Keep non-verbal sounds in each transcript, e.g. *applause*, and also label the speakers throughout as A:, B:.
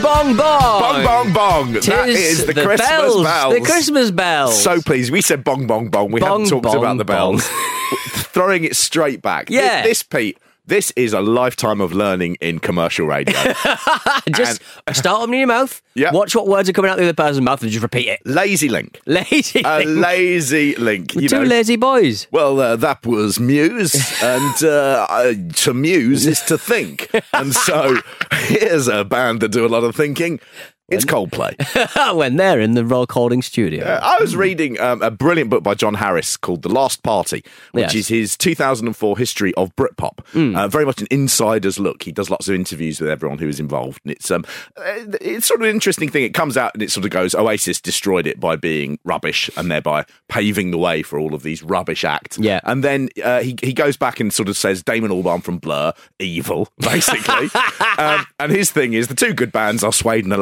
A: Bong bong bong.
B: Bong bong bong. That
A: Tis
B: is the,
A: the
B: Christmas
A: bells,
B: bells.
A: the Christmas bells.
B: So pleased. We said bong bong bong. We
A: Bong,
B: haven't talked
A: bong,
B: about the bells. *laughs* Throwing it straight back.
A: Yeah.
B: This, Pete. This is a lifetime of learning in commercial radio. *laughs*
A: just start opening your mouth.
B: Yeah.
A: Watch what words are coming out the other person's mouth and just repeat it.
B: lazy link. *laughs*
A: Lazy.
B: A
A: thing.
B: lazy link. You
A: two
B: know.
A: lazy boys.
B: Well, uh, that was Muse, *laughs* and uh, uh, to muse is to think. And so here's a band that do a lot of thinking. It's Coldplay. *laughs*
A: when they're in the roll calling studio.
B: Uh, I was reading um, a brilliant book by John Harris called The Last Party, which
A: Yes.
B: is his 2004 history of Britpop. Uh, very much an insider's look. He does lots of interviews with everyone who was involved, and it's um, uh, it's sort of an interesting thing. It comes out and it sort of goes, Oasis destroyed it by being rubbish and thereby paving the way for all of these rubbish acts.
A: Yeah.
B: and then uh, he he goes back and sort of says Damon Albarn from Blur, evil, basically. *laughs* um, and his thing is the two good bands are Suede and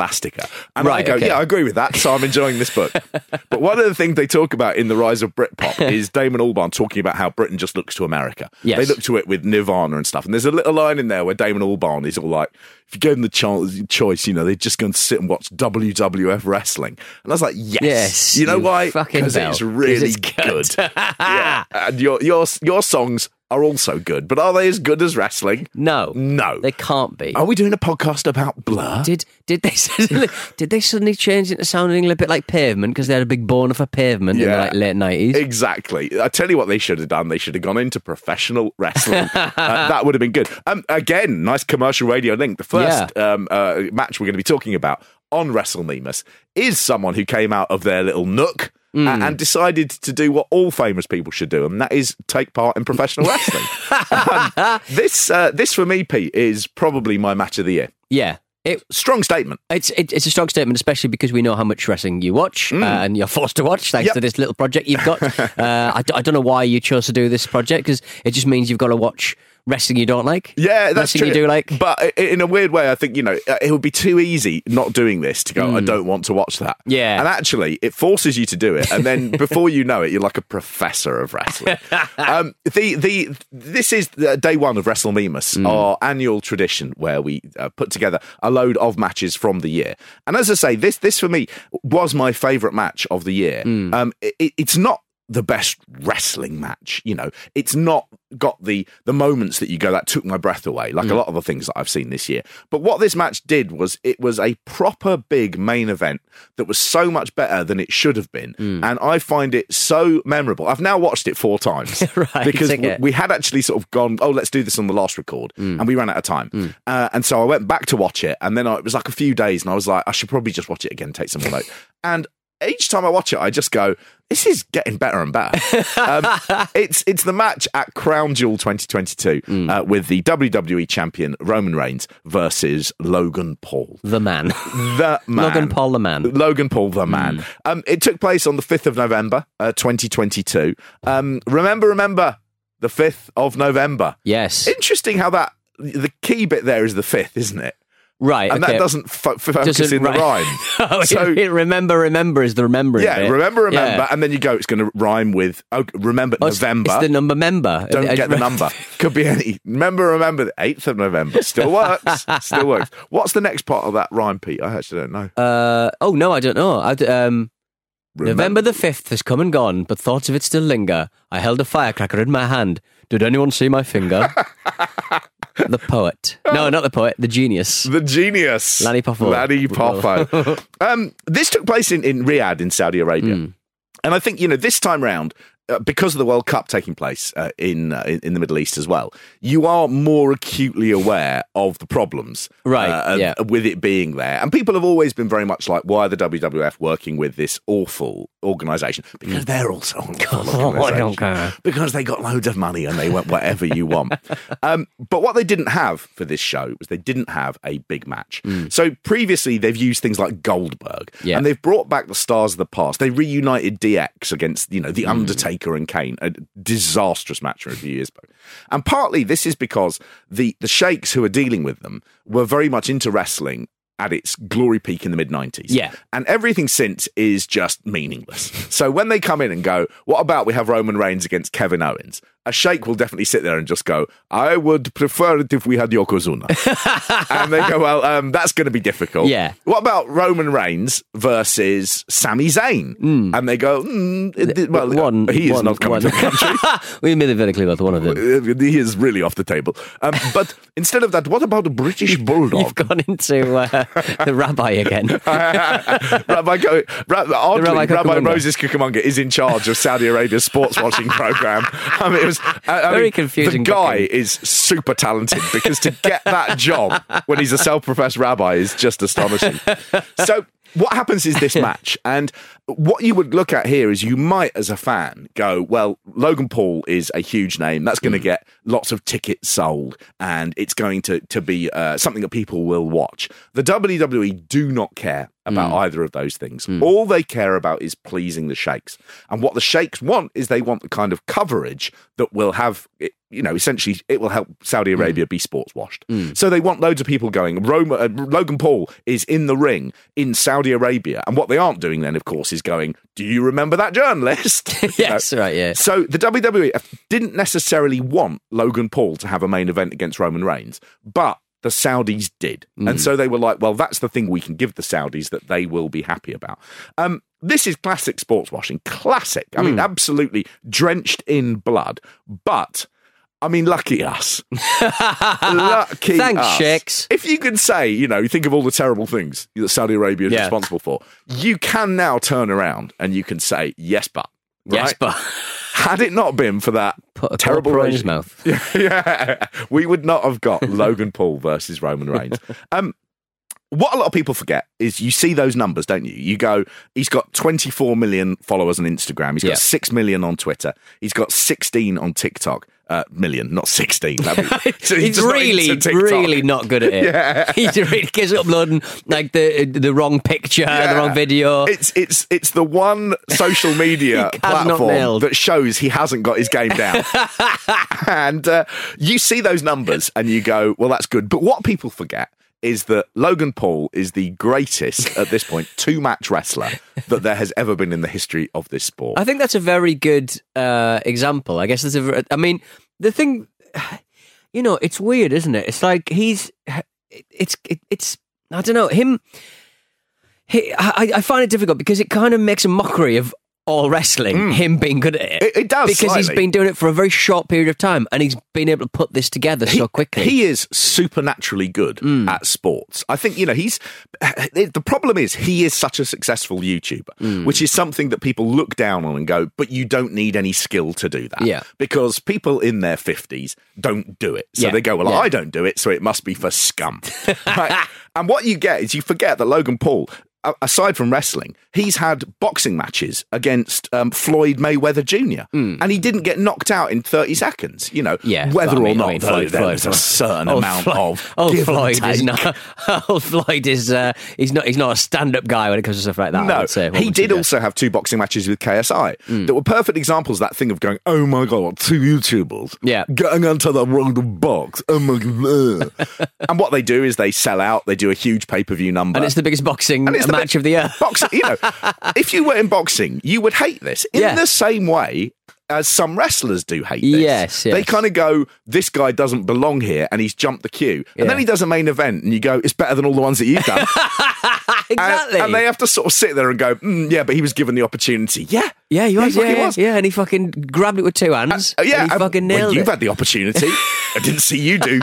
B: And I go,
A: okay.
B: yeah, I agree with that. So I'm enjoying this book. *laughs* but one of the things they talk about in the rise of Britpop is Damon Albarn talking about how Britain just looks to America.
A: Yes.
B: They look to it with Nirvana and stuff. And there's a little line in there where Damon Albarn is all like, if you gave them the chance, choice, you know, they're just going to sit and watch WWF wrestling. And I was like, yes.
A: Yes,
B: You know
A: you
B: why? Because it's really
A: it's
B: good.
A: good. *laughs*
B: yeah. And your, your, your songs are also good. But are they as good as wrestling?
A: No.
B: No.
A: They can't be.
B: Are we doing a podcast about Blur?
A: Did did they *laughs* suddenly did they suddenly change into sounding a little bit like pavement because they had a big boner for pavement in the like, late nineties?
B: Exactly. I tell you what they should have done. They should have gone into professional wrestling. *laughs* uh, that would have been good. Um, again, nice commercial radio link. The first um, uh, match we're going to be talking about on WrestleMemus is someone who came out of their little nook.
A: Hmm.
B: a- And decided to do what all famous people should do, and that is take part in professional *laughs* wrestling. um, this, uh, this for me, Pete, is probably my match of the year.
A: Yeah. It,
B: Strong statement.
A: it's it, it's a strong statement, especially because we know how much wrestling you watch uh, and you're forced to watch thanks
B: Yep.
A: to this little project you've got. *laughs* uh, I, d- I don't know why you chose to do this project because it just means you've got to watch wrestling you don't like.
B: Yeah, that's
A: wrestling
B: true.
A: you do like.
B: but in a weird way, I think you know uh, it would be too easy not doing this to go. I don't want to watch that.
A: Hmm. Yeah.
B: and actually, it forces you to do it, and then *laughs* before you know it, you're like a professor of wrestling. *laughs* um, the the this is the day one of WrestleMemus,
A: Hmm.
B: our annual tradition where we uh, put together a load of matches from the year. And as I say, this this for me was my favourite match of the year.
A: Hmm.
B: Um, it, it's not the best wrestling match. You know, it's not got the the moments that you go that took my breath away, like a mm. lot of the things that I've seen this year. But what this match did was it was a proper big main event that was so much better than it should have been, mm. and I find it so memorable. I've now watched it four times. *laughs*
A: Right,
B: because we, we had actually sort of gone, oh, let's do this on the last record, mm. and we ran out of time, uh, and so I went back to watch it, and then I, it was like a few days, and I was like, I should probably just watch it again, take some more note, and each time I watch it, I just go, this is getting better and better. *laughs* um, it's it's the match at Crown Jewel 2022 uh, with the WWE champion Roman Reigns versus Logan Paul.
A: The man. *laughs*
B: The man.
A: Logan Paul, the man.
B: Logan Paul, the man. Um, it took place on the 5th of November, uh, 2022. Um, remember, remember, the 5th of November.
A: Yes.
B: Interesting how that, the key bit there is the 5th, isn't it?
A: Right.
B: And
A: okay.
B: that doesn't fo- focus
A: Doesn't-
B: in the
A: right.
B: rhyme. *laughs*
A: Oh,
B: So-
A: it- it *laughs* remember, remember is the remembering.
B: yeah,
A: bit.
B: remember, remember.
A: Yeah.
B: And then you go, it's going to rhyme with, oh, remember
A: Oh,
B: November.
A: It's the number member.
B: Don't
A: Uh,
B: get the *laughs* number. Could be any. Remember, remember the 8th of November. Still works. Still works. What's the next part of that rhyme, Pete? I actually don't know.
A: Uh, oh no, I don't know. I um, November the fifth has come and gone, but thoughts of it still linger. I held a firecracker in my hand. Did anyone see my finger? The poet. No, not the poet. The genius.
B: The genius.
A: Lanny Poffo.
B: Lanny Poffo. *laughs* um, this took place in, in Riyadh in Saudi Arabia.
A: Hmm.
B: And I think, you know, this time round, because of the World Cup taking place uh, in, uh, in the Middle East as well, you are more acutely aware of the problems,
A: Right,
B: uh,
A: yeah.
B: with it being there. And people have always been very much like, why are the WWF working with this awful organisation? Because they're also an awful
A: Oh, I don't
B: Because they got loads of money and they went whatever you want. *laughs* um, but what they didn't have for this show was they didn't have a big match. So previously they've used things like Goldberg
A: Yeah.
B: and they've brought back the stars of the past. They reunited DX against, you know, The Undertaker and Kane, a disastrous match from a few years back. And partly this is because the the sheikhs who are dealing with them were very much into wrestling at its glory peak in the mid 90s.
A: Yeah.
B: And everything since is just meaningless. So when they come in and go, what about we have Roman Reigns against Kevin Owens? A sheikh will definitely sit there and just go, I would prefer it if we had Yokozuna. *laughs* and they go, well, um, that's going to be difficult.
A: Yeah.
B: What about Roman Reigns versus Sami Zayn? And they go, mm, it- well,
A: one,
B: he is
A: one-
B: not coming
A: one.
B: to the country.
A: we made it very clear about one of them. *laughs*
B: He is really off the table. Um, but instead of that, what about a British bulldog?
A: You've gone into uh, *laughs* the rabbi again.
B: Rabbi, Go, Rabbi, oddly,
A: Rabbi
B: Rabbi, Moses Cucamonga is in charge of Saudi Arabia's sports watching program. I mean, was *laughs* I, I
A: Very
B: mean,
A: confusing
B: The guy
A: booking.
B: is super talented because to get that *laughs* job when he's a self-professed rabbi is just astonishing. So. What happens is this match, and what you would look at here is you might, as a fan, go, "Well, Logan Paul is a huge name. That's going to get lots of tickets sold, and it's going to to be uh, something that people will watch." The WWE do not care about mm. either of those things. Mm. All they care about is pleasing the sheikhs. And what the sheikhs want is they want the kind of coverage that will have, you know, essentially it will help Saudi mm. Arabia be sports washed. So they want loads of people going. Roma, uh, Logan Paul is in the ring in Saudi Arabia. And what they aren't doing then, of course, is going, do you remember that journalist? *laughs* You know?
A: yes, right, yeah.
B: So the WWE didn't necessarily want Logan Paul to have a main event against Roman Reigns, but the Saudis did. And so they were like, well, that's the thing we can give the Saudis that they will be happy about. Um, this is classic sports washing. Classic. I mean, absolutely drenched in blood. But. I mean, lucky us. *laughs* lucky
A: Thanks,
B: us. If you can say, you know, you think of all the terrible things that Saudi Arabia is
A: Yeah.
B: responsible for, you can now turn around and you can say, yes, but.
A: Yes,
B: right?
A: but
B: Had it not been for that *laughs*
A: put a
B: terrible
A: terrible in his mouth.
B: yeah, *laughs* yeah, we would not have got Logan Paul versus Roman Reigns. *laughs* Um, what a lot of people forget is you see those numbers, don't you? You go, he's got 24 million followers on Instagram. He's got
A: Yeah.
B: 6 million on Twitter. He's got 16 on TikTok. Uh, million, not 16. Be- *laughs* so
A: he's
B: not
A: really, really not good at it.
B: Yeah. *laughs*
A: He really keeps uploading like the the wrong picture, the wrong video.
B: It's it's it's the one social media *laughs*
A: He has not
B: platform that shows he hasn't got his game down. and uh, you see those numbers and you go, well, that's good. But what people forget is that Logan Paul is the greatest at this point *laughs* two match wrestler that there has ever been in the history of this sport.
A: I think that's a very good uh, example. I guess that's a. I mean, the thing, *sighs* you know, it's weird, isn't it? It's like he's, *sighs* it's, it, it's. I don't know him. He, I, I find it difficult because it kind of makes a mockery of all wrestling. Hmm. Him being good at it.
B: It- it does
A: because he's been doing it for a very short period of time, and he's been able to put this together so quickly.
B: He is supernaturally good hmm. at sports. I think, you know, he's the problem is he is such a successful YouTuber, hmm. which is something that people look down on and go, but you don't need any skill to do that.
A: Yeah.
B: Because people in their 50s don't do it. So
A: Yeah,
B: they go, well,
A: yeah.
B: I don't do it, so it must be for scum. *laughs* Right? And what you get is you forget that Logan Paul aside from wrestling, he's had boxing matches against um, Floyd Mayweather Jr. and he didn't get knocked out in 30 seconds. You know.
A: Yeah,
B: whether
A: I
B: or not
A: I mean,
B: though,
A: Floyd-
B: there
A: Floyd-
B: a certain
A: Old
B: amount
A: Floyd-
B: of
A: old
B: and
A: Floyd is not. *laughs* Old Floyd is uh, he's not he's not a stand up guy when it comes to stuff like that.
B: No,
A: say.
B: He did also have two boxing matches with KSI
A: Hmm.
B: that were perfect examples of that thing of going, oh my god, two YouTubers,
A: Yeah.
B: getting onto the to box, oh my god. *laughs* and what they do is they sell out, they do a huge pay per view number,
A: and it's the biggest boxing
B: the
A: match of the year. *laughs*
B: boxing. You know, if you were in boxing, you would hate this in
A: Yeah.
B: the same way as some wrestlers do hate this.
A: Yes,
B: They kind of go, this guy doesn't belong here, and he's jumped the queue. And
A: Yeah.
B: then he does a main event, and you go, it's better than all the ones that you've done. *laughs* And-
A: exactly.
B: And, they have to sort of sit there and go, mm, yeah, but he was given the opportunity. Yeah.
A: yeah, he was. Yeah, yeah,
B: was.
A: yeah, and he fucking grabbed it with two hands.
B: Uh, yeah,
A: and he fucking
B: well,
A: nailed
B: you've
A: it.
B: had the opportunity. *laughs* I didn't see you do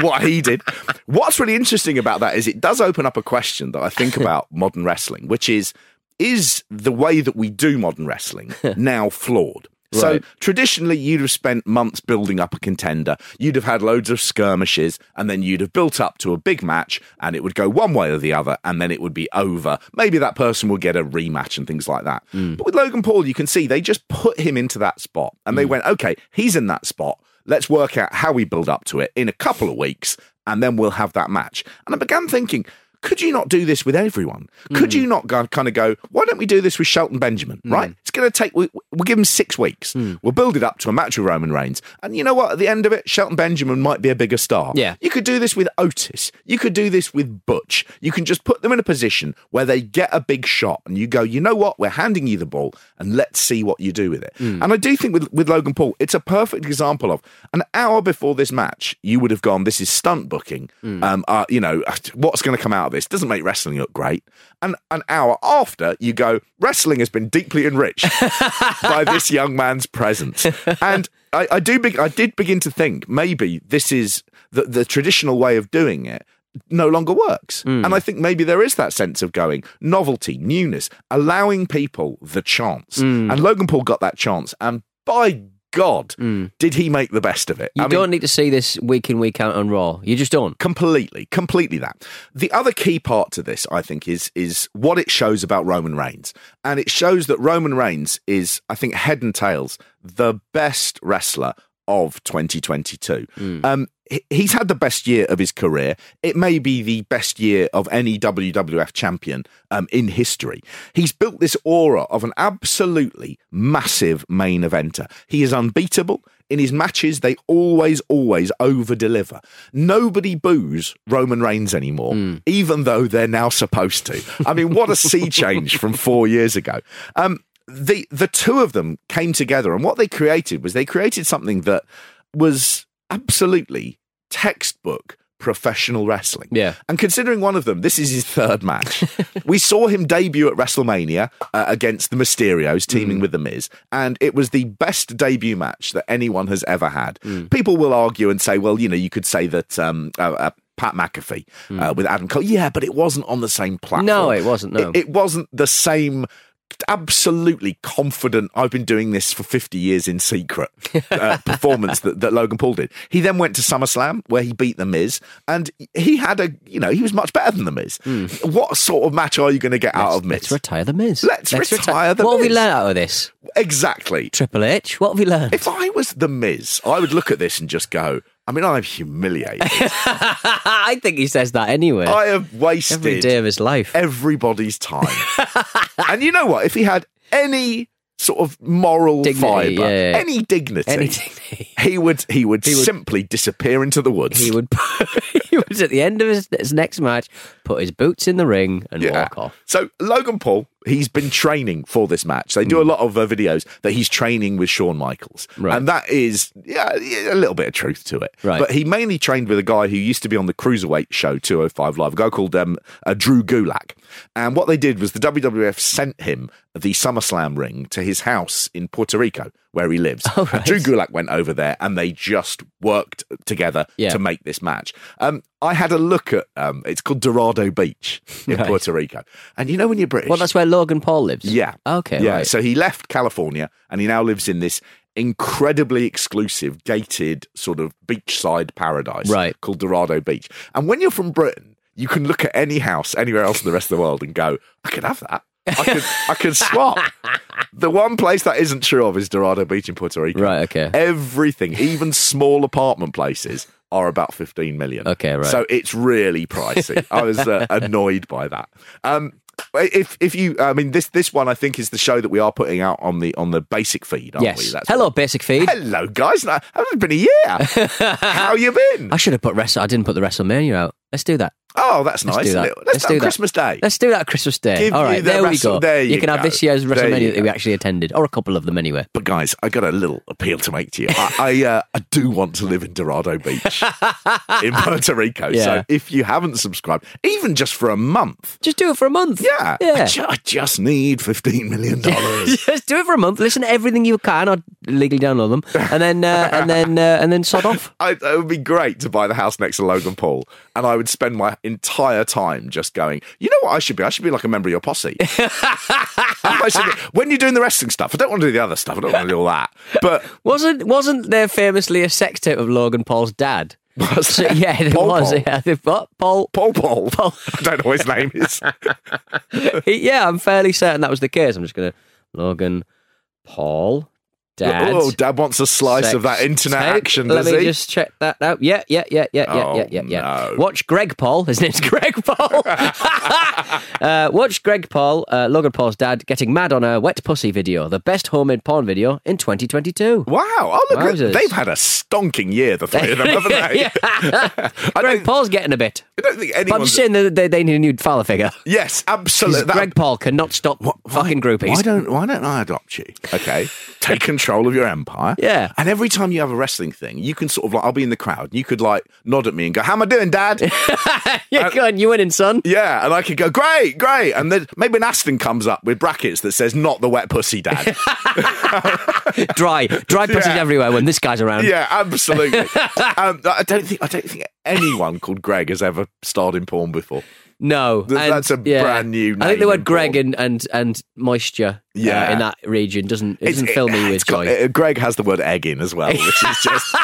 B: what he did. What's really interesting about that is it does open up a question that I think *laughs* about modern wrestling, which is is the way that we do modern wrestling *laughs* now flawed? So
A: Right.
B: traditionally, you'd have spent months building up a contender. You'd have had loads of skirmishes, and then you'd have built up to a big match, and it would go one way or the other, and then it would be over. Maybe that person will get a rematch and things like that. Hmm. But with Logan Paul, you can see they just put him into that spot, and they hmm. went, okay, he's in that spot. Let's work out how we build up to it in a couple of weeks, and then we'll have that match. And I began thinking, could you not do this with everyone? Could hmm. you not go, kind of go, why don't we do this with Shelton Benjamin, hmm. right? It's going to take, we, we'll give him six weeks. Hmm. We'll build it up to a match with Roman Reigns. And you know what? At the end of it, Shelton Benjamin might be a bigger star.
A: Yeah.
B: You could do this with Otis. You could do this with Butch. You can just put them in a position where they get a big shot and you go, you know what? We're handing you the ball and let's see what you do with it. And I do think with, with Logan Paul, it's a perfect example of an hour before this match, you would have gone, this is stunt booking. Um, uh, you know, *laughs* what's going to come out of this? Doesn't make wrestling look great. And an hour after, you go, wrestling has been deeply enriched *laughs* by this young man's presence. And I, I do, be, I did begin to think maybe this is the, the traditional way of doing it no longer works. Hmm. And I think maybe there is that sense of going novelty, newness, allowing people the chance. Hmm. And Logan Paul got that chance. And by God, did he make the best of it?
A: You
B: I
A: don't need to see this week in week out on Raw. You just don't.
B: completely completely that the other key part to this i think is is what it shows about roman reigns and it shows that roman reigns is i think head and tails the best wrestler of 2022 um he- He's had the best year of his career. It may be the best year of any WWF champion um, in history. He's built this aura of an absolutely massive main eventer. He is unbeatable. In his matches, they always, always over deliver. Nobody boos Roman Reigns anymore, even though they're now supposed to. I mean, what a sea *laughs* change from four years ago. Um, the the two of them came together, and what they created was they created something that was absolutely textbook professional wrestling.
A: Yeah.
B: And considering one of them, this is his third match. *laughs* we saw him debut at WrestleMania uh, against the Mysterios, teaming with The Miz, and it was the best debut match that anyone has ever had. People will argue and say, well, you know, you could say that. Um, uh, uh, Pat McAfee uh, with Adam Cole. Yeah, but it wasn't on the same platform.
A: No, it wasn't, no.
B: It, it wasn't the same absolutely confident I've been doing this for 50 years in secret uh, *laughs* performance that, that Logan Paul did. He then went to SummerSlam where he beat The Miz and he had a, you know, he was much better than The Miz. What sort of match are you going to get out of Miz?
A: Let's retire the Miz.
B: Let's retire The Miz.
A: What have we
B: Miz.
A: learned out of this?
B: exactly.
A: Triple H. What have we learned?
B: If I was The Miz, I would look at this and just go, I mean, I'm humiliated. *laughs*
A: I think he says that anyway.
B: I have wasted
A: Every day of his life.
B: everybody's time. *laughs* and you know what? If he had any sort of moral
A: Dignity,
B: fibre,
A: yeah, yeah.
B: any dignity,
A: Any dignity.
B: he would he would
A: He would-
B: simply disappear into the woods.
A: He would. *laughs* he was at the end of his, his next match, put his boots in the ring and walk off.
B: So Logan Paul, he's been training for this match. They do a lot of uh, videos that he's training with Shawn Michaels,
A: Hmm. Right.
B: and that is yeah, yeah, a little bit of truth to it.
A: Right.
B: But he mainly trained with a guy who used to be on the cruiserweight show 205 Live, a guy called um, uh, Drew Gulak. And what they did was the WWF sent him the SummerSlam ring to his house in Puerto Rico, where he lives. *laughs*
A: Oh, right.
B: Drew Gulak went over there, and they just worked together
A: Yeah.
B: to make this match. Um, I had a look at um, it's called Dorado Beach in
A: Right.
B: Puerto Rico, and you know when you're British,
A: Well, that's where Logan Paul lives.
B: yeah,
A: Okay.
B: yeah.
A: Right.
B: So he left California, and he now lives in this incredibly exclusive, gated sort of beachside paradise,
A: Right.
B: called Dorado Beach. And when you're from Britain. you can look at any house anywhere else in the rest of the world and go, I could have that. I could, I could swap. *laughs* The one place that isn't true of is Dorado Beach in Puerto Rico.
A: Right, okay.
B: Everything, even small apartment places, are about 15 million.
A: Okay, right.
B: So it's really pricey. *laughs* I was uh, annoyed by that. Um, if if you, I mean, this this one I think is the show that we are putting out on the on the basic feed, aren't we?
A: yes.
B: That's
A: Hello,
B: what-
A: basic feed.
B: Hello, guys. No, It's been a year. *laughs* How you been?
A: I should have put Wrestle. I didn't put the WrestleMania out. Let's do that.
B: Oh, that's
A: Let's
B: nice.
A: do that.
B: Let's, do
A: do that.
B: Christmas Day.
A: Let's do that Christmas Day.
B: Give
A: All right,
B: the
A: there we go.
B: there you you
A: can have this year's
B: There
A: WrestleMania that we actually attended, or a couple of them anyway.
B: But guys, I got a little appeal to make to you. I I, uh, I do want to live in Dorado Beach *laughs* in Puerto Rico.
A: Yeah.
B: So if you haven't subscribed, even just for a month,
A: Just do it for a month.
B: yeah, I,
A: yeah.
B: ju- I just need fifteen million dollars. *laughs*
A: Just do it for a month. Listen to everything you can, or legally download them, and then uh, and then uh, and then sod off. *laughs*
B: I, it would be great to buy the house next to Logan Paul, and I would spend my entire time just going. You know what I should be? I should be like a member of your posse. *laughs* Be- when you're doing the wrestling stuff, I don't want to do the other stuff. I don't want to do all that. But *laughs*
A: Wasn't wasn't there famously a sex tape of Logan Paul's dad? *laughs*
B: was
A: So, yeah, there
B: Paul
A: was.
B: Paul?
A: Yeah, what? Paul.
B: Paul Paul. Paul. I don't know what his name is.
A: Yeah, I'm fairly certain that was the case. I'm just gonna Logan Paul dad.
B: Oh, Dad wants a slice of that internet
A: tape.
B: action,
A: Let me
B: he?
A: just check that out. Yeah, yeah, yeah, yeah, yeah,
B: Oh,
A: yeah, yeah, yeah.
B: no.
A: Watch Greg Paul. His name's *laughs* Greg Paul. *laughs* uh, watch Greg Paul, uh, Logan Paul's dad, getting mad on a wet pussy video, the best homemade porn video in 2022.
B: Wow. Oh, look, at,
A: Wowzers.
B: they've had a stonking year, the three of them, haven't they? *laughs* I,
A: Greg Paul's getting a bit.
B: I don't think
A: But I'm just saying that they, they need a new father figure.
B: Yes, absolutely. That-
A: Greg Paul cannot stop fucking groupies.
B: Why don't Why don't I adopt you? Okay, take control of your empire.
A: Yeah.
B: and every time you have a wrestling thing, you can sort of like I'll be in the crowd. You could like nod at me and go, "How am I doing, Dad?" *laughs*
A: yeah, go on, you winning, son.
B: yeah, and I could go, "Great, great," and then maybe an Aston comes up with brackets that says "Not the wet pussy, Dad." *laughs*
A: Dry, dry pussies
B: Yeah.
A: everywhere when this guy's around.
B: yeah, absolutely. *laughs* um, I don't think I don't think anyone called Greg has ever starred in porn before.
A: No,
B: Th- that's a brand new
A: I think the word Greg and and, and moisture,
B: Yeah.
A: uh, in that region doesn't it doesn't fill me with joy.
B: uh, Greg has the word egg in as well, *laughs* which is just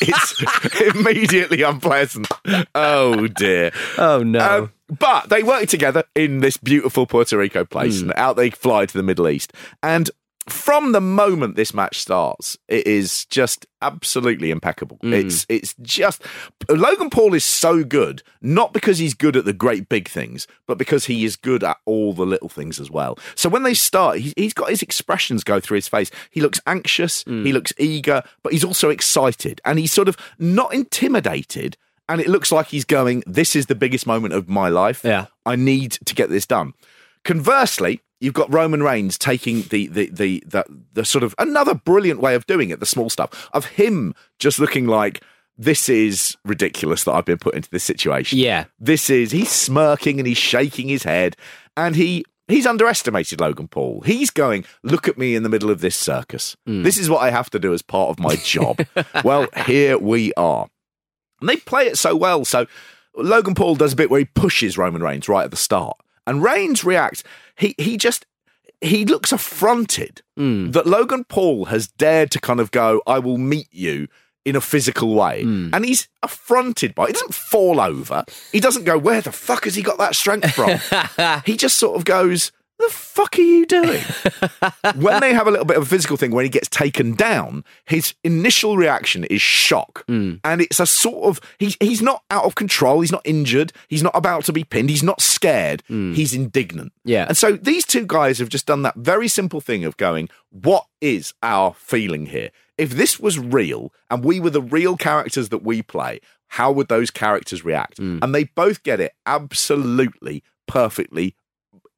B: it's immediately unpleasant. Oh dear.
A: oh no,
B: Um, but they work together in this beautiful Puerto Rico place,
A: Hmm.
B: and out they fly to the Middle East. And from the moment this match starts, it is just absolutely impeccable.
A: Hmm.
B: It's it's just Logan Paul is so good, not because he's good at the great big things, but because he is good at all the little things as well. So when they start, he, he's got his expressions go through his face. He looks anxious,
A: Hmm.
B: he looks eager, but he's also excited, and he's sort of not intimidated. And it looks like he's going, This is the biggest moment of my life.
A: Yeah.
B: I need to get this done. Conversely, you've got Roman Reigns taking the the the the, the sort of another brilliant way of doing it, the small stuff of him just looking like this is ridiculous that I've been put into this situation.
A: Yeah.
B: This is he's smirking and he's shaking his head and he he's underestimated Logan Paul. He's going, look at me in the middle of this circus. Hmm. This is what I have to do as part of my job. *laughs* well, here we are. And they play it so well. So Logan Paul does a bit where he pushes Roman Reigns right at the start. And Reigns reacts. He he just he looks affronted hmm. that Logan Paul has dared to kind of go, I will meet you in a physical way. Hmm. And he's affronted by it. He doesn't fall over. He doesn't go, Where the fuck has he got that strength from? *laughs* he just sort of goes, The fuck are you doing? *laughs* when they have a little bit of a physical thing, when he gets taken down, his initial reaction is shock. Hmm. And it's a sort of, he's, he's not out of control. He's not injured. He's not about to be pinned. He's not scared. Hmm. He's indignant.
A: Yeah.
B: And so these two guys have just done that very simple thing of going, what is our feeling here? If this was real and we were the real characters that we play, how would those characters react? Hmm. And they both get it absolutely, perfectly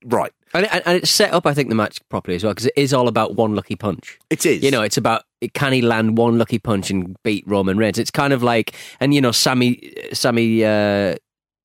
B: right.
A: And, and, and it's set up, I think, the match properly as well because it is all about one lucky punch.
B: It is.
A: You know, it's about can he land one lucky punch and beat Roman Reigns? It's kind of like, and you know, Sammy, Sammy, uh,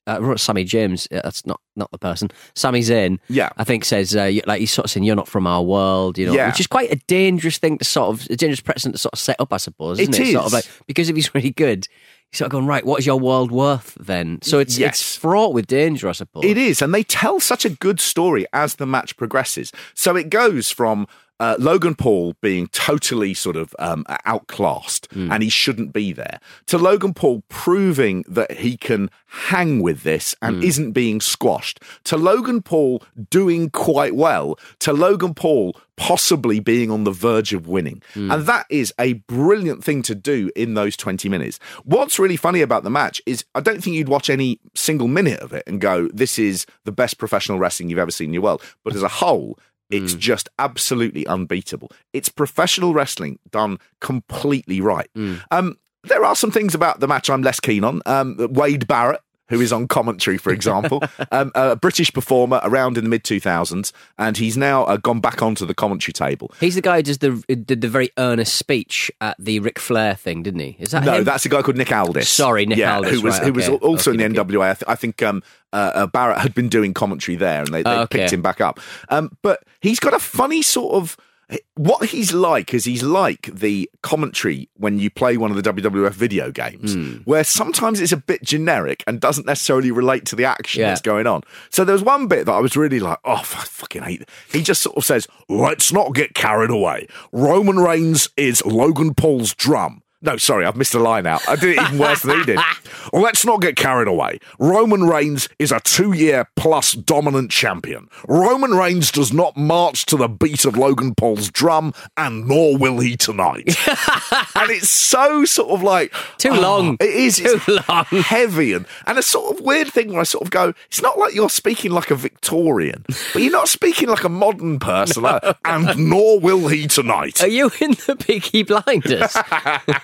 A: uh, Sammy James. uh, That's not not the person. Sami Zayn.
B: Yeah.
A: I think says uh, like he's sort of saying you're not from our world. You know,
B: Yeah.
A: which is quite a dangerous thing to sort of a dangerous precedent to sort of set up, I suppose. Isn't
B: It
A: it, Sort of like because if he's really good. You're sort of going right. What is your world worth then? So it's
B: Yes.
A: it's fraught with danger, I suppose.
B: It is, and they tell such a good story as the match progresses. So it goes from uh, Logan Paul being totally sort of um, outclassed and he shouldn't be there, to Logan Paul proving that he can hang with this and isn't being squashed, to Logan Paul doing quite well, to Logan Paul possibly being on the verge of winning. And that is a brilliant thing to do in those 20 minutes. What's really funny about the match is I don't think you'd watch any single minute of it and go, this is the best professional wrestling you've ever seen in your world. But as a whole, it's just absolutely unbeatable. It's professional wrestling done completely right. Um, there are some things about the match I'm less keen on. Um, Wade Barrett, who is on commentary, for example, *laughs* um, a British performer around in the mid 2000s, and he's now uh, gone back onto the commentary table.
A: He's the guy who does the did the very earnest speech at the Ric Flair thing, didn't he? Is that
B: No,
A: him?
B: that's a guy called Nick Aldis.
A: Sorry, Nick
B: yeah,
A: Aldis,
B: who was
A: right,
B: who was
A: okay.
B: also in the
A: Okay, okay.
B: NWA. I, th- I think um, uh, uh, Barrett had been doing commentary there, and they, they
A: Oh, okay.
B: picked him back up. Um, but he's got a funny sort of. What he's like is he's like the commentary when you play one of the WWF video games,
A: Hmm.
B: where sometimes it's a bit generic and doesn't necessarily relate to the action
A: Yeah.
B: that's going on. So there was one bit that I was really like, oh, I fucking hate it. He just sort of says, let's not get carried away. Roman Reigns is Logan Paul's drum. No, sorry, I've missed a line out. I did it even worse than he did. *laughs* Well, let's not get carried away. Roman Reigns is a two year plus dominant champion. Roman Reigns does not march to the beat of Logan Paul's drum, and nor will he tonight. *laughs* and it's so sort of like
A: Too
B: oh,
A: long.
B: It is
A: Too long.
B: heavy and, and a sort of weird thing where I sort of go, it's not like you're speaking like a Victorian, but you're not speaking like a modern person. *laughs* like, and nor will he tonight.
A: Are you in the Peaky Blinders?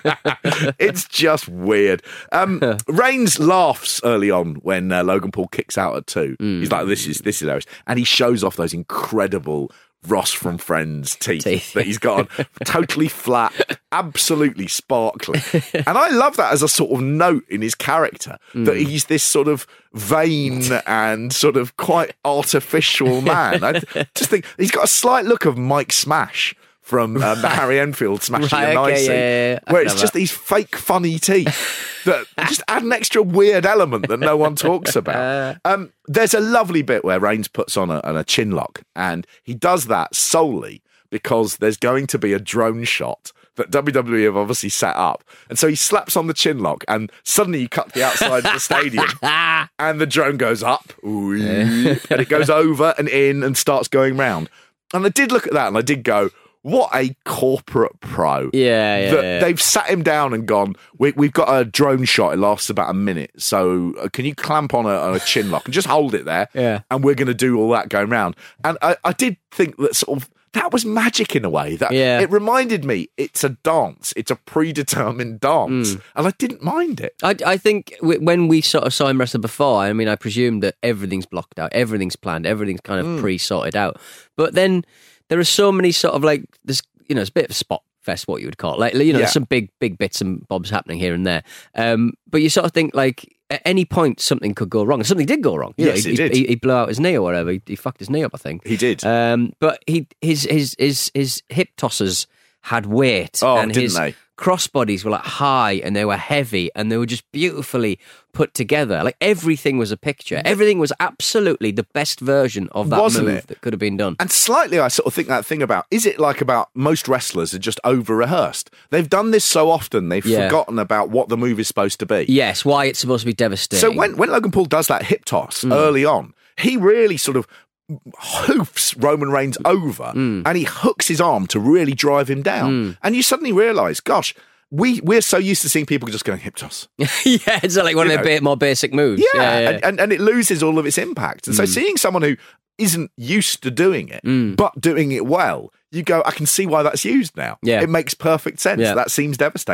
A: *laughs*
B: it's just weird. Um, *laughs* Reigns laughs early on when uh, Logan Paul kicks out at two. He's like, "This is this is hilarious," and he shows off those incredible Ross from Friends teeth,
A: Teeth.
B: that he's got on, *laughs* totally flat, absolutely sparkling. And I love that as a sort of note in his character that he's this sort of vain and sort of quite artificial man. I just think he's got a slight look of Mike Smash. From um, *laughs* the Harry Enfield smashing
A: Right,
B: a
A: okay,
B: nice
A: yeah, yeah, yeah.
B: Where it's just
A: that.
B: these fake funny teeth that *laughs* just add an extra weird element that no one talks *laughs* about. Um, there's a lovely bit where Reigns puts on a, on a chin lock, and he does that solely because there's going to be a drone shot that WWE have obviously set up. And so he slaps on the chin lock, and suddenly you cut the outside of the stadium, and the drone goes up, and it goes over and in and starts going round. And I did look at that, and I did go, what a corporate pro
A: Yeah, yeah, yeah.
B: they've sat him down and gone. We, we've got a drone shot. It lasts about a minute. So uh, can you clamp on a, on a chin lock and just hold it there? *laughs*
A: Yeah.
B: And we're going to do all that going round. And I, I did think that sort of that was magic in a way. That
A: Yeah.
B: it reminded me it's a dance. It's a predetermined dance,
A: Mm.
B: and I didn't mind it.
A: I, I think w- when we sort of saw him wrestle before, I mean, I presume that everything's blocked out, everything's planned, everything's kind of
B: Mm.
A: pre sorted out. But then there are so many sort of like this, you know it's a bit of a spot fest, what you would call it. like you know
B: Yeah.
A: there's some big big bits and bobs happening here and there. Um, but you sort of think like at any point something could go wrong, and something did go wrong. You know,
B: Yes,
A: he,
B: it did.
A: He, he blew out his knee or whatever. He, he fucked his knee up, I think.
B: He did.
A: Um, but he his his his his hip tossers had weight.
B: Oh,
A: and
B: didn't
A: his
B: they?
A: Crossbodies were like high and they were heavy and they were just beautifully put together. Like everything was a picture. Everything was absolutely the best version of that
B: Wasn't
A: move
B: it?
A: that could have been done.
B: And slightly, I sort of think that thing about is it like about most wrestlers are just over rehearsed? They've done this so often, they've
A: Yeah.
B: forgotten about what the move is supposed to be.
A: yes, why it's supposed to be devastating.
B: So when, when Logan Paul does that hip toss
A: Mm.
B: early on, he really sort of hoofs Roman Reigns over
A: Mm.
B: and he hooks his arm to really drive him down. Mm. And you suddenly realise, gosh, we, we're so used to seeing people just going hip toss. *laughs*
A: yeah, it's like one
B: You
A: of the
B: know.
A: bit more basic moves.
B: Yeah,
A: yeah, yeah.
B: And, and, and it loses all of its impact. And so mm. seeing someone who isn't used to doing it, mm. but doing it well, you go, I can see why that's used now.
A: Yeah.
B: It makes perfect sense.
A: Yeah.
B: That seems devastating.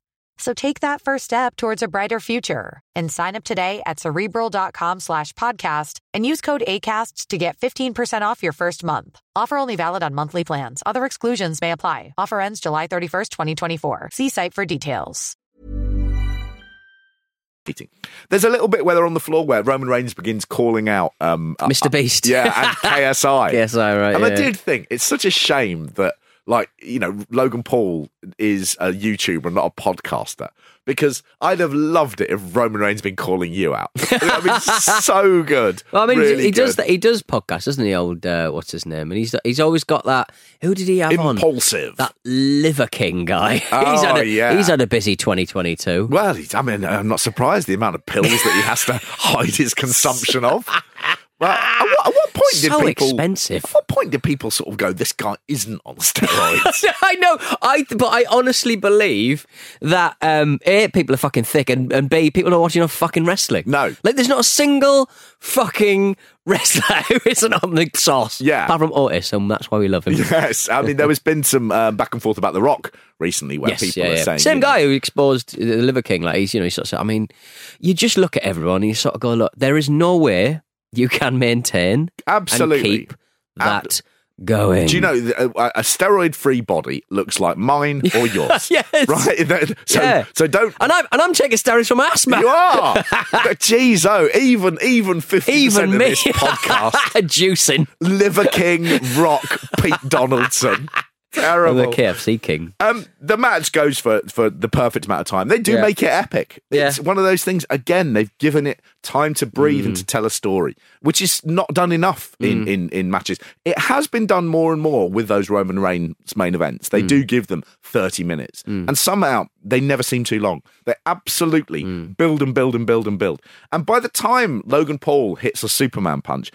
C: So take that first step towards a brighter future and sign up today at cerebral.com slash podcast and use code ACAST to get 15% off your first month. Offer only valid on monthly plans. Other exclusions may apply. Offer ends July 31st, 2024. See site for details.
B: eating. There's a little bit where they're on the floor where Roman Reigns begins calling out um, uh,
A: Mr. Beast.
B: yeah, and *laughs* KSI.
A: KSI, right,
B: And I did think it's such a shame that, like, you know, Logan Paul is a YouTuber and not a podcaster because I'd have loved it if Roman Reigns been calling you out. *laughs* I mean, so good.
A: Well, I mean,
B: Really
A: he does that. He does podcasts, doesn't he? Old, uh, what's his name? And he's he's always got that. Who did he have on?
B: Impulsive.
A: That Liver King guy. *laughs* he's
B: Oh,
A: had a,
B: yeah.
A: He's had a busy 2022.
B: Well, he's, I mean, I'm not surprised the amount of pills that he has to *laughs* hide his consumption of. Well, at what, point did
A: So
B: people?
A: expensive.
B: At what point did people sort of go, "This guy isn't on *laughs* steroids"? *laughs*
A: I know. I but I honestly believe that um, a people are fucking thick, and, and b people are watching enough fucking wrestling.
B: No.
A: like there's not a single fucking wrestler *laughs* who isn't on the sauce.
B: Yeah.
A: apart from Otis, and that's why we love him.
B: yes, I mean there has been some uh, back and forth about The Rock recently, where
A: Yes,
B: people
A: yeah,
B: are
A: yeah.
B: saying
A: same
B: you know,
A: guy who exposed the Liver King. Like he's, you know, he's sort of. I mean, you just look at everyone and you sort of go, look, there is no way you can maintain
B: Absolutely.
A: and keep that going.
B: Do you know uh, a, a steroid-free body looks like mine *laughs* or yours?
A: Yes.
B: right. *laughs* So,
A: Yeah.
B: so don't.
A: And I'm and I'm taking steroids from asthma.
B: You are. *laughs* Jeez, oh, even even fifty percent of
A: me.
B: this podcast,
A: Juicing.
B: Liver King, Rock, Pete Donaldson. Terrible.
A: the KFC king.
B: Um, the match goes for for the perfect amount of time. They do
A: Yeah.
B: make it epic.
A: Yeah.
B: It's one of those things. Again, they've given it time to breathe
A: Mm.
B: and to tell a story, which is not done enough in, in in matches. It has been done more and more with those Roman Reigns main events.
A: Mm.
B: They do give them thirty minutes, and somehow they never seem too long. They absolutely
A: Mm.
B: build and build and build and build. And by the time Logan Paul hits a Superman punch,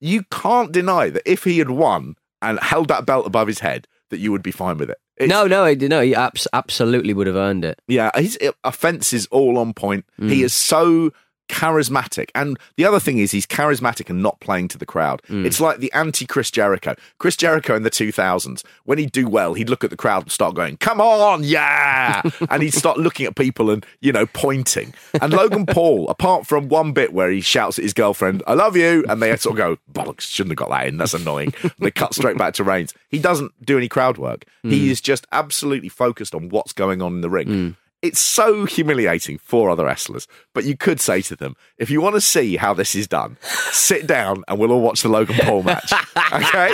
B: you can't deny that if he had won and held that belt above his head, that you would be fine with it. It's-
A: No, no, he- no. He abs- absolutely would have earned it.
B: yeah, his uh, offense is all on point. He mm. is so charismatic. And the other thing is he's charismatic and not playing to the crowd. Mm. It's like the anti Chris Jericho. Chris Jericho in the 2000s, when he'd do well, he'd look at the crowd and start going, "Come on, yeah." *laughs* and he'd start looking at people and, you know, pointing. And Logan Paul, *laughs* apart from one bit where he shouts at his girlfriend, "I love you," and they sort of go, "Bollocks, shouldn't have got that in. That's annoying." they cut straight back to Reigns. He doesn't do any crowd work. He mm. is just absolutely focused on what's going on in the ring. Mm. It's so humiliating for other wrestlers, but you could say to them, if you want to see how this is done, sit down and we'll all watch the Logan Paul match. *laughs* Okay?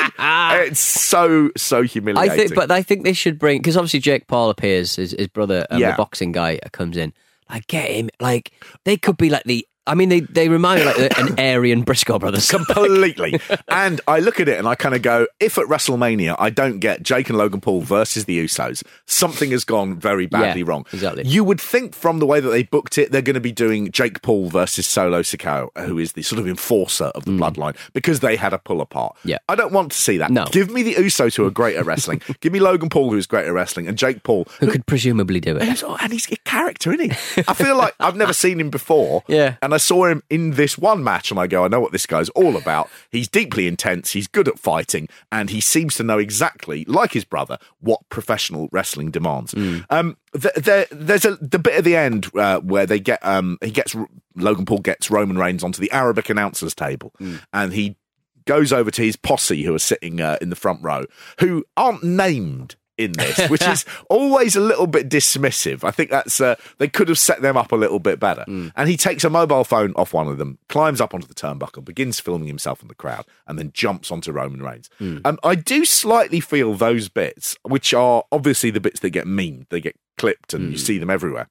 B: It's so, so humiliating.
A: I think, but I think they should bring because obviously Jake Paul appears, his, his brother, um,
B: Yeah.
A: the boxing guy comes in. Like, get him. Like, they could be like the. I mean, they they remind me like an Aryan Briscoe brothers. *laughs*
B: Completely. and I look at it and I kind of go, if at WrestleMania I don't get Jake and Logan Paul versus the Usos, something has gone very badly
A: Yeah,
B: wrong.
A: exactly.
B: You would think from the way that they booked it, they're going to be doing Jake Paul versus Solo Sikoa, who is the sort of enforcer of the bloodline, because they had a pull apart.
A: Mm. Yeah.
B: I don't want to see that.
A: No.
B: Give me the Usos who are great at wrestling. *laughs* Give me Logan Paul who's great at wrestling and Jake Paul
A: who could presumably do it.
B: And he's a character, isn't he? I feel like I've never seen him before. *laughs*
A: Yeah.
B: And I saw him in this one match, and I go, I know what this guy's all about. He's deeply intense. He's good at fighting, and he seems to know exactly, like his brother, what professional wrestling demands. Um, th- there, there's a the bit at the end uh, where they get um, he gets Logan Paul gets Roman Reigns onto the Arabic announcers table, and he goes over to his posse who are sitting uh, in the front row, who aren't named in this, *laughs* which is always a little bit dismissive. I think that's uh, they could have set them up a little bit better. And he takes a mobile phone off one of them, climbs up onto the turnbuckle, begins filming himself in the crowd, and then jumps onto Roman Reigns. Um, I do slightly feel those bits, which are obviously the bits that get memed, they get clipped, and you see them everywhere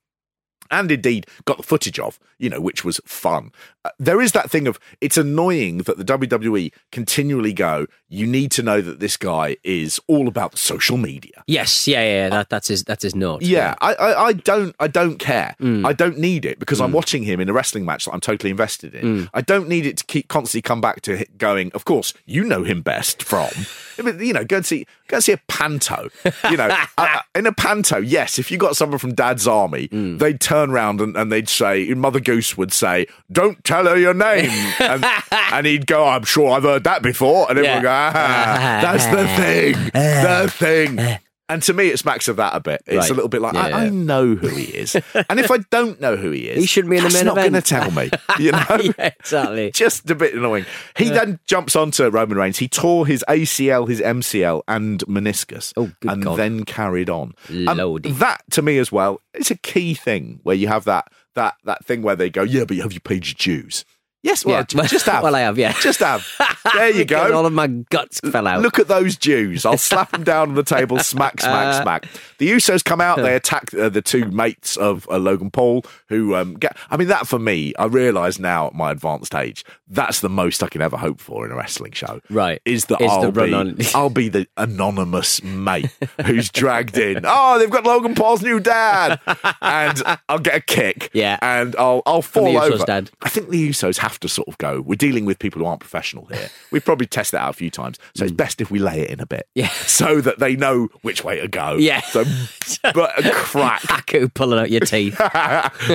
B: and indeed got the footage of, you know, which was fun. Uh, there is that thing of it's annoying that the WWE continually go, you need to know that this guy is all about social media.
A: Yes, yeah, yeah, yeah, that, that's his that's his note.
B: Yeah, I, I, I don't, I don't care.
A: Mm.
B: I don't need it because I'm watching him in a wrestling match that I'm totally invested in.
A: Mm.
B: I don't need it to keep constantly come back to it going. Of course, you know him best from. *laughs* You know, go and see go and see a panto. You know, *laughs* uh, in a panto, yes, if you got someone from Dad's army, they'd turn around and, and they'd say, Mother Goose would say, "Don't tell her your name," *laughs* and, and he'd go, "I'm sure I've heard that before," and everyone
A: Yeah.
B: would go, "Ah, that's the *laughs* thing, the thing." And to me, it smacks of that a bit. It's
A: Right.
B: a little bit like I,
A: Yeah.
B: I know who he is, and if I don't know who he is,
A: He shouldn't be in the main
B: not going to tell me. *laughs* You know,
A: yeah, exactly. *laughs*
B: just a bit annoying. He then jumps onto Roman Reigns. He tore his ACL, his MCL, and meniscus,
A: Oh, good
B: and
A: God.
B: then carried on.
A: Lordy.
B: that to me as well, it's a key thing where you have that that that thing where they go, yeah, but have you paid your dues? Yes, well,
A: Yeah.
B: just *laughs* have.
A: Well, I have, yeah.
B: just have. *laughs* There you go.
A: All of my guts fell out.
B: Look at those Jews. I'll slap them down on the table, *laughs* smack, smack, smack. The Usos come out, they attack uh, the two mates of uh, Logan Paul, who um, get. I mean, that for me, I realise now at my advanced age, that's the most I can ever hope for in a wrestling show.
A: Right.
B: Is that I'll,
A: run
B: be,
A: on-
B: I'll be the anonymous mate who's dragged in. Oh, they've got Logan Paul's new dad. And I'll get a kick.
A: Yeah.
B: And I'll, I'll fall over.
A: dad.
B: I think the Usos have to sort of go. We're dealing with people who aren't professional here. *laughs* We've probably tested that out a few times, so it's best if we lay it in a bit,
A: Mm. Yeah. *laughs*
B: so that they know which way to go.
A: Yeah.
B: So, *laughs* but a crack.
A: Haku pulling out your teeth.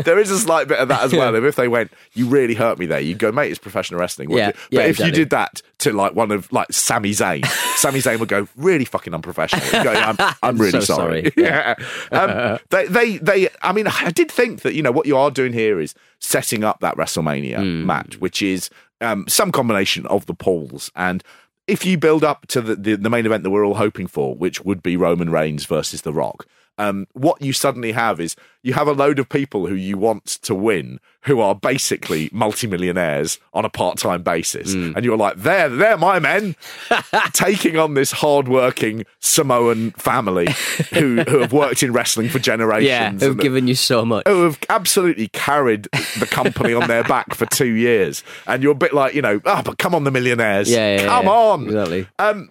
B: there is a slight bit of that as well. If they went, you really hurt me there, you'd go, mate, it's professional wrestling.
A: Yeah?
B: But
A: yeah,
B: if
A: exactly.
B: you did that to like one of like Sami Zayn, Sami Zayn would go, really fucking unprofessional. Go, I'm, I'm really
A: so
B: sorry.
A: sorry.
B: yeah. Um, they, they, they. I mean, I did think that you know what you are doing here is setting up that WrestleMania
A: Hmm.
B: match, which is um, some combination of the Pauls and. If you build up to the, the, the main event that we're all hoping for, which would be Roman Reigns versus The Rock, um, what you suddenly have is you have a load of people who you want to win who are basically multimillionaires on a part-time basis
A: Hmm.
B: and you're like they're they're my men *laughs* taking on this hard-working Samoan family who who have worked in wrestling for generations
A: yeah, who've given you so much.
B: who have absolutely carried the company on their back for two years and you're a bit like you know oh but come on the millionaires
A: Yeah, yeah,
B: come
A: yeah.
B: on
A: Exactly.
B: um,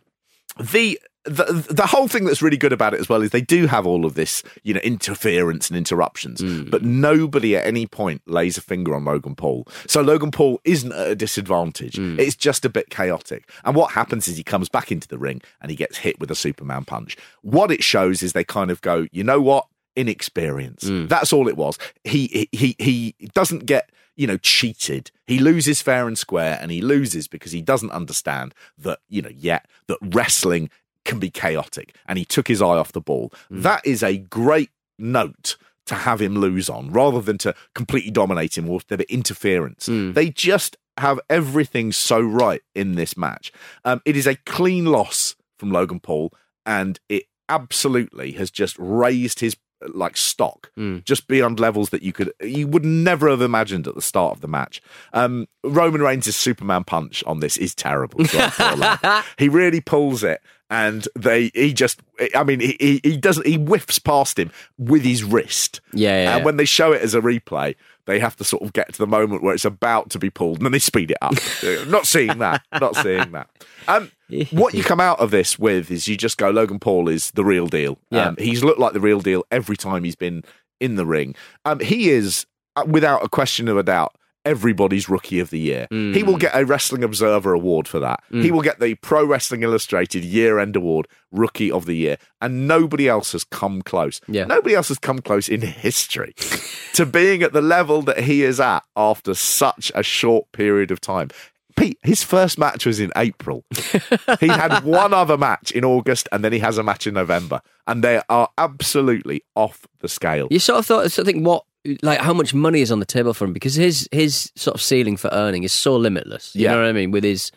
B: the the the whole thing that's really good about it as well is they do have all of this, you know, interference and interruptions,
A: Hmm.
B: but nobody at any point lays a finger on Logan Paul. So Logan Paul isn't at a disadvantage.
A: Hmm.
B: It's just a bit chaotic. And what happens is he comes back into the ring and he gets hit with a Superman punch. What it shows is they kind of go, you know what? Inexperience.
A: Hmm.
B: That's all it was. He he he doesn't get you know, cheated. He loses fair and square, and he loses because he doesn't understand that, you know, yet that wrestling can be chaotic. And he took his eye off the ball. That is a great note to have him lose on, rather than to completely dominate him or be interference. They just have everything so right in this match. Um, it is a clean loss from Logan Paul, and it absolutely has just raised his like stock just beyond levels that you could you would never have imagined at the start of the match. Um, Roman Reigns' Superman punch on this is terrible. to our poor lad. he really pulls it, and they he just I mean he he, doesn't he whiffs past him with his wrist.
A: Yeah, yeah,
B: And when they show it as a replay, they have to sort of get to the moment where it's about to be pulled, and then they speed it up. *laughs* not seeing that. Not seeing that. Um, *laughs* what you come out of this with is you just go, Logan Paul is the real deal.
A: Yeah.
B: Um, he's looked like the real deal every time he's been in the ring. Um, he is, uh, without a question of a doubt, everybody's rookie of the year. He
A: Mm.
B: will get a Wrestling Observer award for that. He will get the Pro Wrestling Illustrated year end award, rookie of the year. And nobody else has come close.
A: Yeah.
B: Nobody else has come close in history *laughs* to being at the level that he is at after such a short period of time. Pete, his first match was in April. *laughs* he had one other match in August, and then he has a match in November, and they are absolutely off the scale.
A: You sort of thought, sort of think what, like, how much money is on the table for him because his his sort of ceiling for earning is so limitless. You
B: Yeah.
A: know what I mean? With his,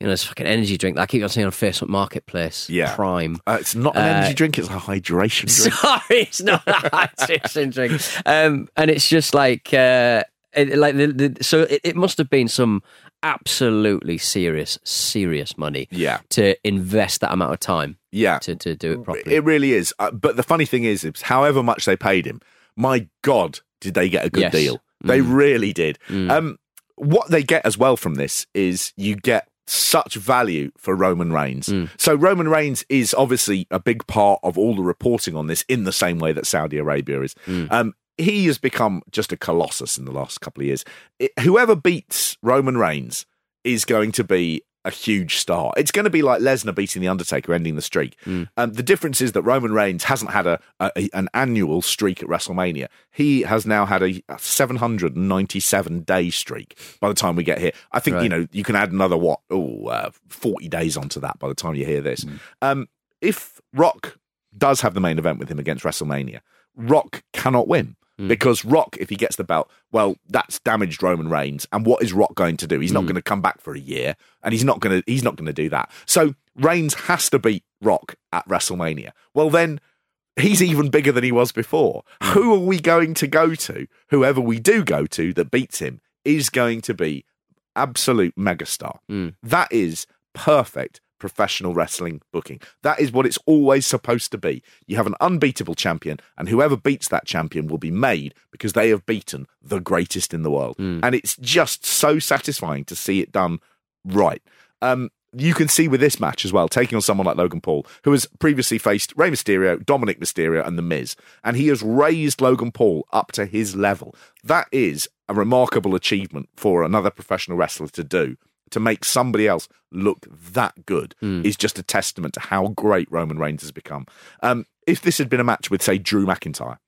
A: you know, his fucking energy drink that I keep on seeing on Facebook Marketplace.
B: Yeah.
A: Prime.
B: Uh, it's not an
A: Uh,
B: energy drink; it's a hydration *laughs* drink.
A: Sorry, it's not a *laughs* hydration drink. Um, and it's just like, uh, it, like the, the, so it, it must have been some absolutely serious, serious money.
B: Yeah.
A: To invest that amount of time.
B: Yeah.
A: To to do it properly.
B: It really is. Uh, but the funny thing is, is, however much they paid him, my God, did they get a good
A: Yes.
B: deal? They
A: Mm.
B: really did.
A: Mm.
B: Um, what they get as well from this is you get such value for Roman Reigns.
A: Mm.
B: So Roman Reigns is obviously a big part of all the reporting on this in the same way that Saudi Arabia is.
A: Mm.
B: Um, he has become just a colossus in the last couple of years. It- whoever beats Roman Reigns is going to be a huge star. It's going to be like Lesnar beating the Undertaker, ending the streak. Um, the difference is that Roman Reigns hasn't had a, a an annual streak at WrestleMania. He has now had a 797 day streak. By the time we get here, I think you know you can add another what oh uh, 40 days onto that. By the time you hear this, um, if Rock does have the main event with him against WrestleMania, Rock cannot win. Hmm. Because Rock, if he gets the belt, well, that's damaged Roman Reigns. And what is Rock going to do? He's not hmm. going to come back for a year, and he's not going to he's not going to do that. So Reigns has to beat Rock at WrestleMania. Well, then he's even bigger than he was before. Hmm. Who are we going to go to? Whoever we do go to that beats him is going to be absolute megastar. That is perfect professional wrestling booking. That is what it's always supposed to be. You have an unbeatable champion, and whoever beats that champion will be made because they have beaten the greatest in the world. And it's just so satisfying to see it done right. Um, you can see with this match as well, taking on someone like Logan Paul, who has previously faced Rey Mysterio, Dominik Mysterio, and The Miz, and he has raised Logan Paul up to his level. That is a remarkable achievement for another professional wrestler to do. To make somebody else look that good is just a testament to how great Roman Reigns has become. Um, if this had been a match with, say, Drew McIntyre,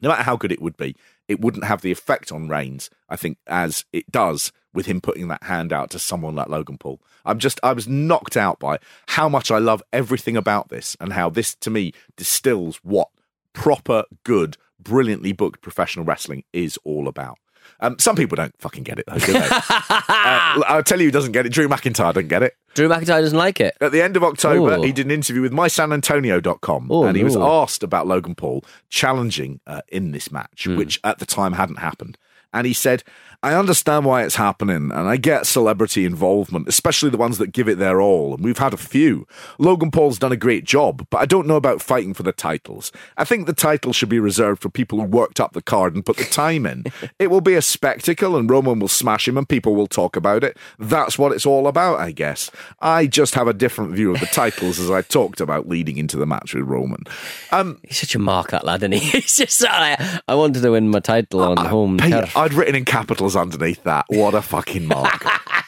B: no matter how good it would be, it wouldn't have the effect on Reigns, I think, as it does with him putting that hand out to someone like Logan Paul. I'm just, I was knocked out by how much I love everything about this and how this, to me, distills what proper, good, brilliantly booked professional wrestling is all about. Um, some people don't fucking get it, though, do they? *laughs* uh, I'll tell you who doesn't get it. Drew McIntyre doesn't get it.
A: Drew McIntyre doesn't like it.
B: At the end of October,
A: Ooh.
B: he did an interview with mysanantonio.com
A: Oh,
B: and he was asked about Logan Paul challenging uh, in this match,
A: Hmm.
B: which at the time hadn't happened. And he said, I understand why it's happening, and I get celebrity involvement, especially the ones that give it their all, and we've had a few. Logan Paul's done a great job, but I don't know about fighting for the titles. I think the title should be reserved for people who worked up the card and put the time in. *laughs* it will be a spectacle, and Roman will smash him, and people will talk about it. That's what it's all about, I guess. I just have a different view of the titles as I talked about leading into the match with Roman. Um,
A: He's such a mark, that lad, isn't he? *laughs* He's just like, I wanted to win my title on home turf.
B: I'd written in capitals underneath that. What a fucking mark.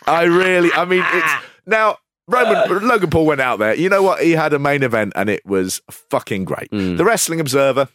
B: I really, I mean, it's now. Roman Logan Paul went out there. You know what? He had a main event and it was fucking great. Mm. The Wrestling Observer,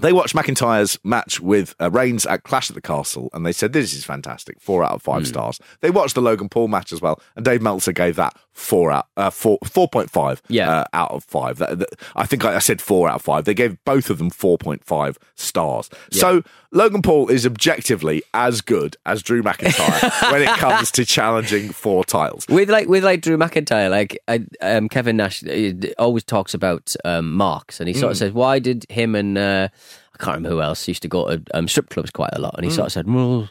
B: they watched McIntyre's match with uh, Reigns at Clash at the Castle and they said, This is fantastic. Four out of five stars. They watched the Logan Paul match as well. And Dave Meltzer gave that four out, uh, four, 4.5
A: Yeah.
B: uh, out of five. That, that- I think I, I said four out of five. They gave both of them 4.5 stars. So Logan Paul is objectively as good as Drew McIntyre *laughs* when it comes to challenging for titles.
A: With like with like Drew McIntyre, like I, um, Kevin Nash uh, always talks about um, marks, and he
B: Mm.
A: sort of says, "Why did him and uh, I can't remember who else used to go to um, strip clubs quite a lot?" And he
B: Mm.
A: sort of said, "Well,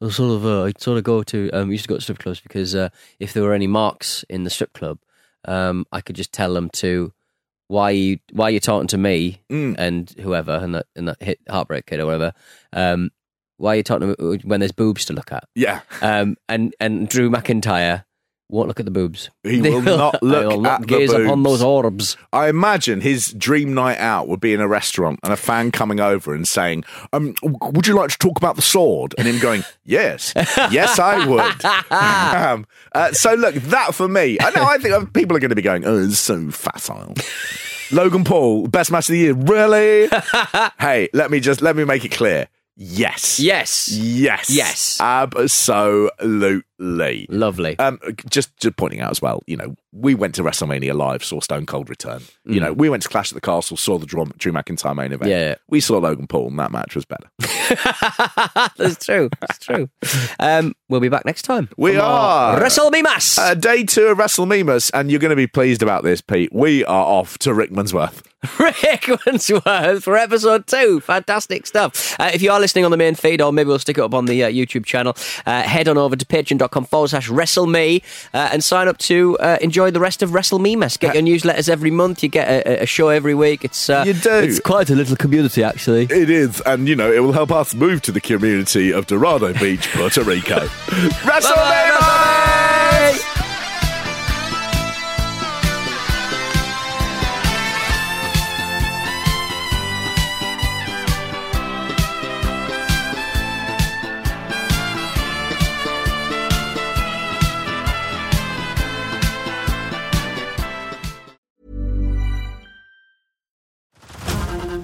A: I sort of uh, I sort of go to um, used to go to strip clubs because uh, if there were any marks in the strip club, um, I could just tell them to." Why are you why are you talking to me
B: Mm.
A: and whoever and that and that hit heartbreak kid or whatever? Um, why are you talking to me when there's boobs to look at?
B: Yeah.
A: Um, and and Drew McIntyre won't look at the boobs.
B: He
A: They
B: will not *laughs* look
A: will not
B: at the
A: gaze upon those orbs.
B: I imagine his dream night out would be in a restaurant and a fan coming over and saying, um, Would you like to talk about the sword? And him going, Yes, yes, I would. *laughs* um, uh, so, look, that for me, I know I think people are going to be going, Oh, it's so facile. Logan Paul, best match of the year. Really? *laughs* hey, let me just let me make it clear. Yes.
A: Yes,
B: Yes.
A: Yes.
B: Absolutely.
A: lovely.
B: Um, just just pointing out as well, you know, we went to WrestleMania live, saw Stone Cold return. You know, we went to Clash at the Castle, saw the Drew, Drew McIntyre main event.
A: Yeah.
B: we saw Logan Paul, and that match was better. *laughs*
A: That's true. That's true. Um, we'll be back next time.
B: We are.
A: Wrestle Me
B: Uh, day two of WrestleMemas, and you're going to be pleased about this, Pete. We are off to Rickmansworth. *laughs*
A: Rick Winsworth for episode two. Fantastic stuff. Uh, if you are listening on the main feed, or maybe we'll stick it up on the uh, YouTube channel, uh, head on over to patreon.com forward slash WrestleMe uh, and sign up to uh, enjoy the rest of WrestleMemas. Get your newsletters every month. You get a, a show every week. It's uh,
B: You do.
A: It's quite a little community, actually.
B: It is, and you know, it will help us move to the community of Dorado Beach, Puerto Rico. *laughs* WrestleMemas!